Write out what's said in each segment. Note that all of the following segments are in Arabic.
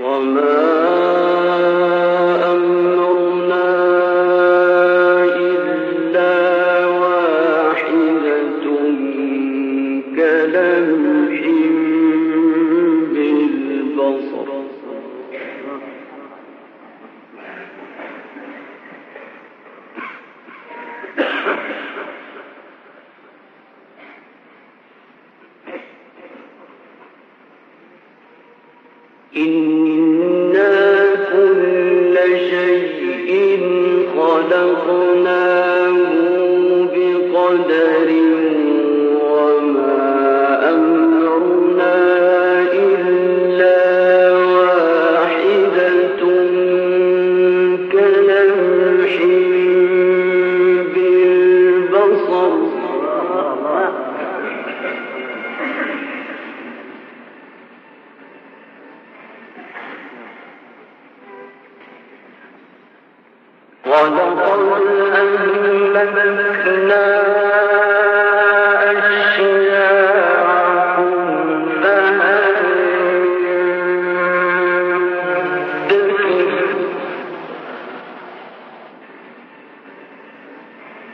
Amen.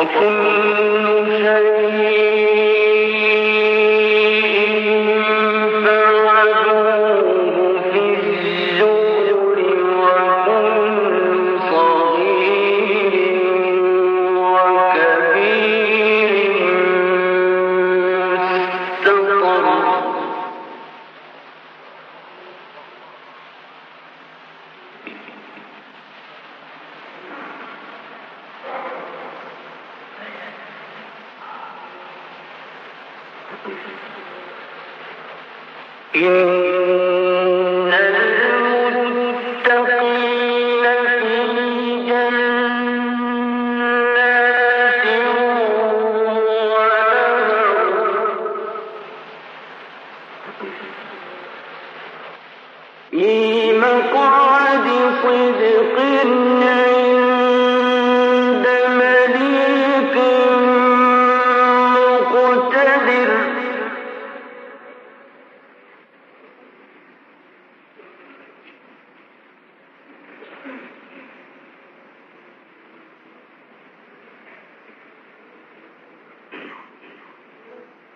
وكنا إن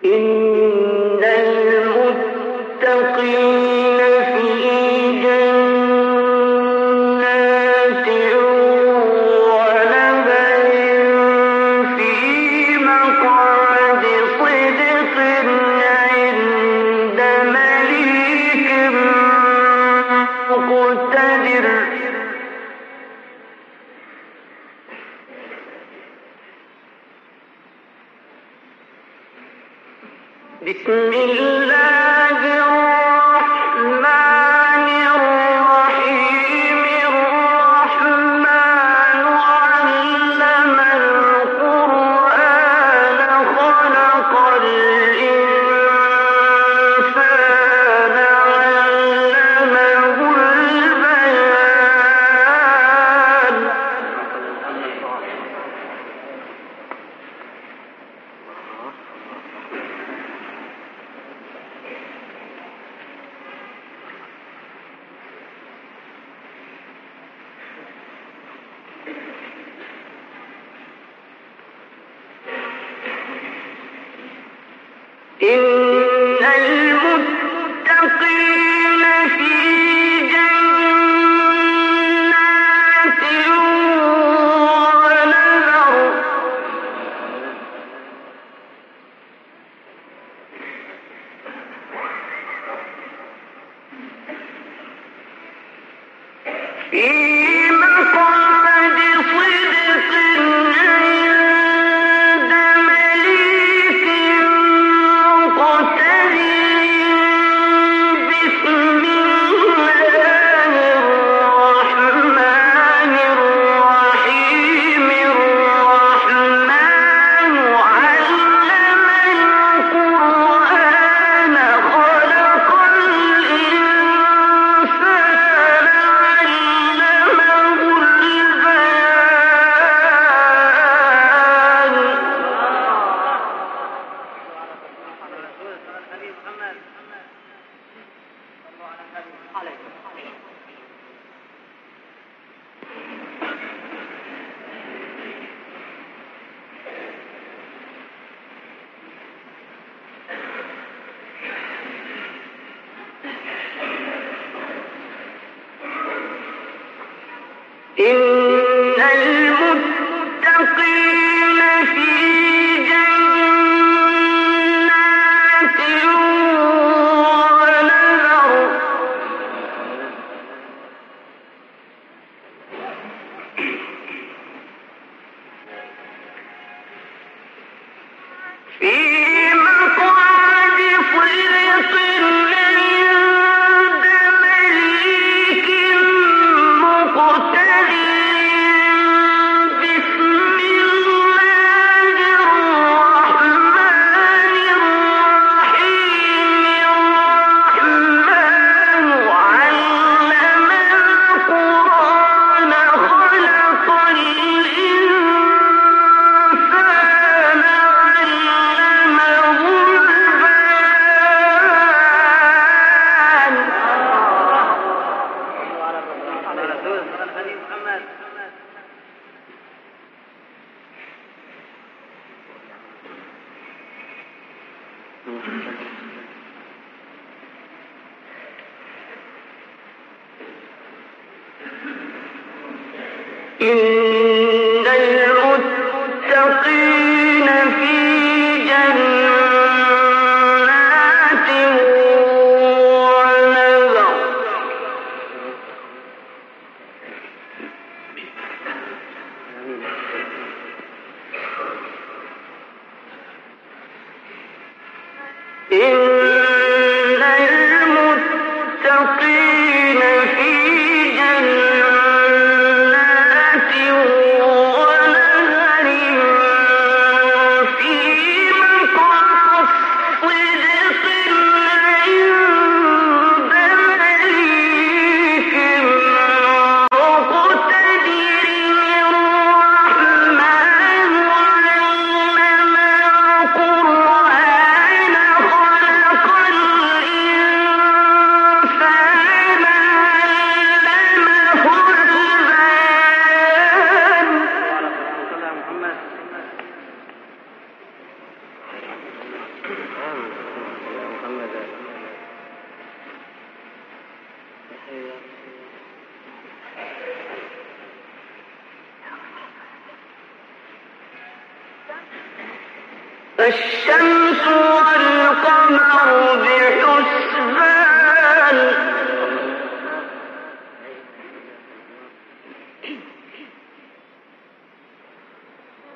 إن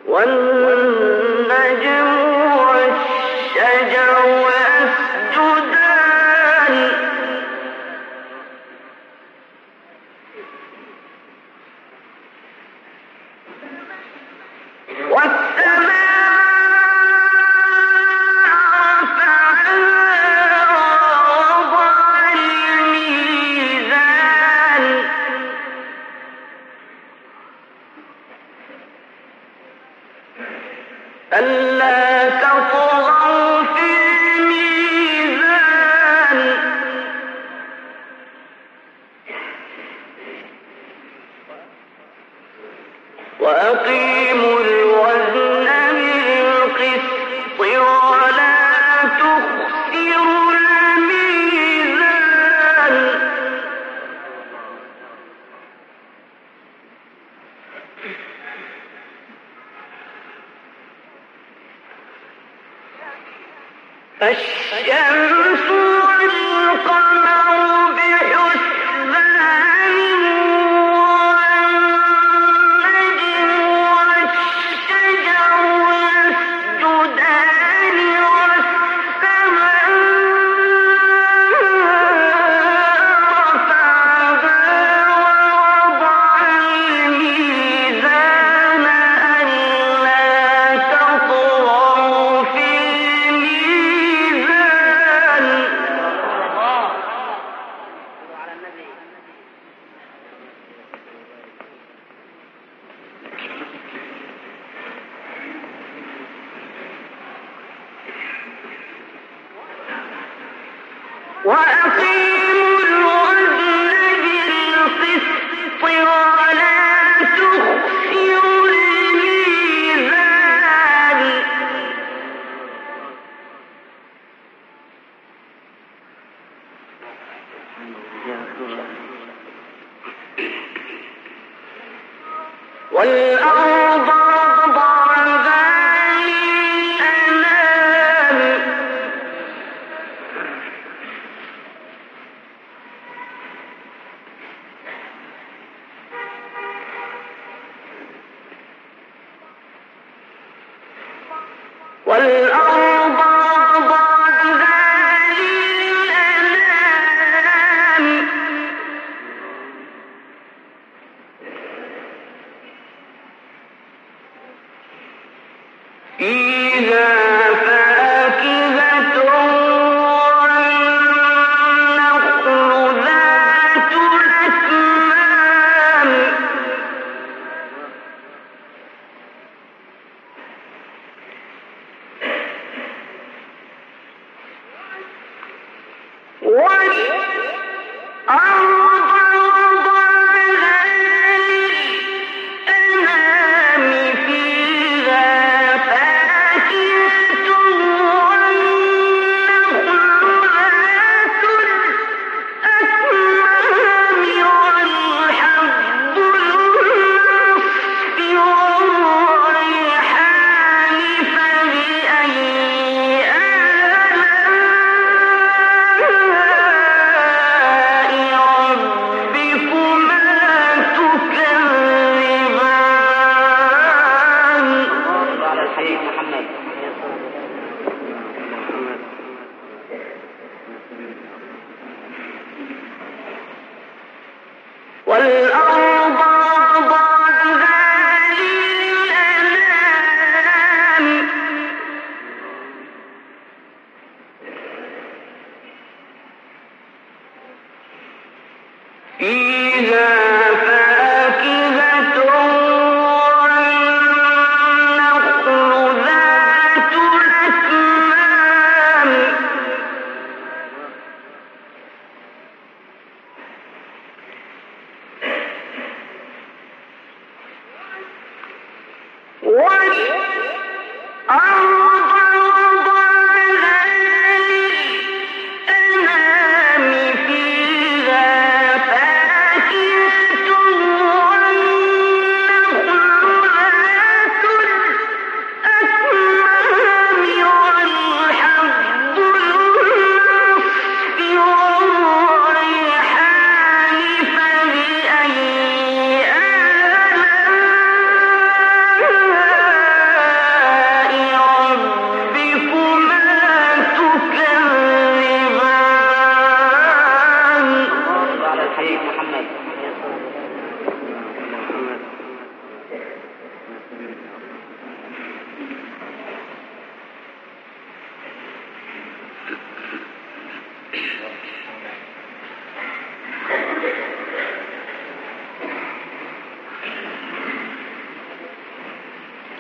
والنجم وأقيم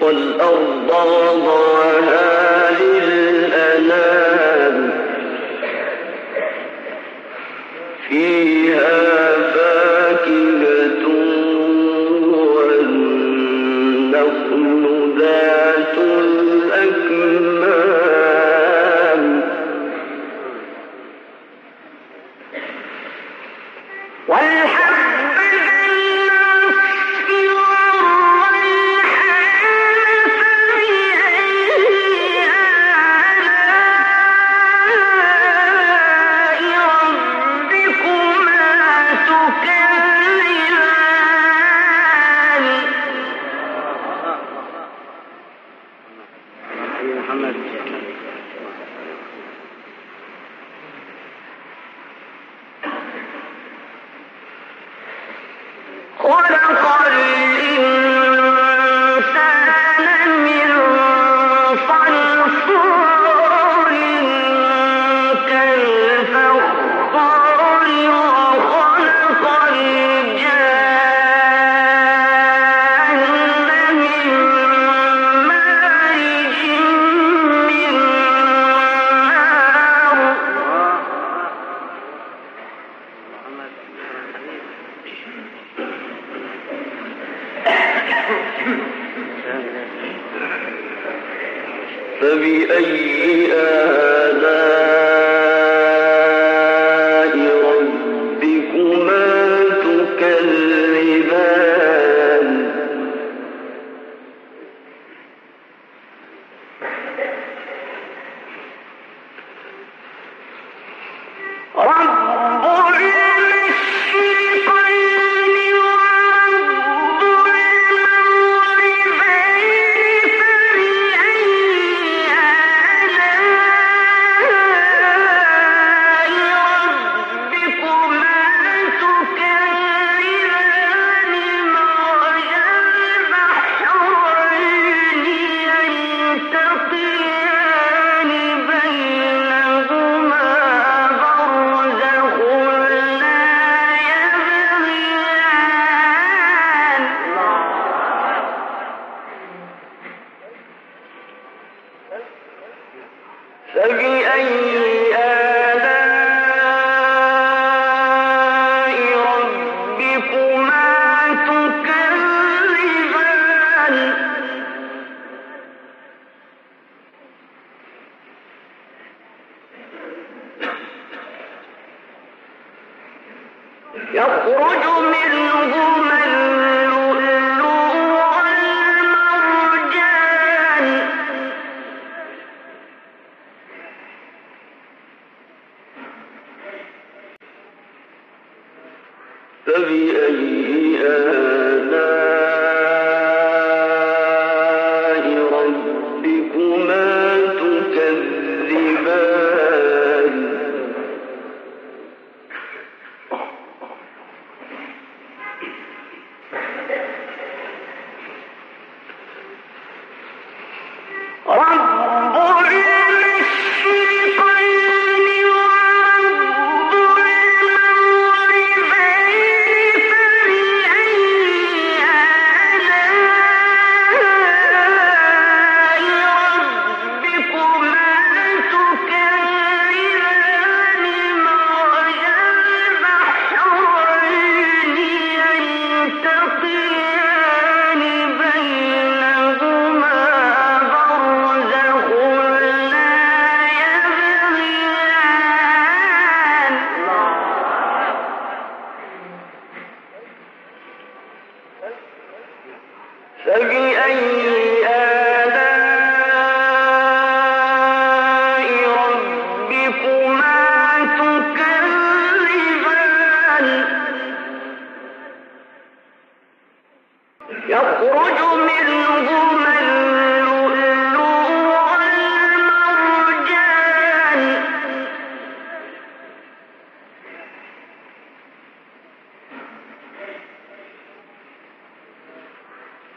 والأرض وضعها للأنام.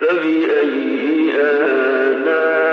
فبأي آلام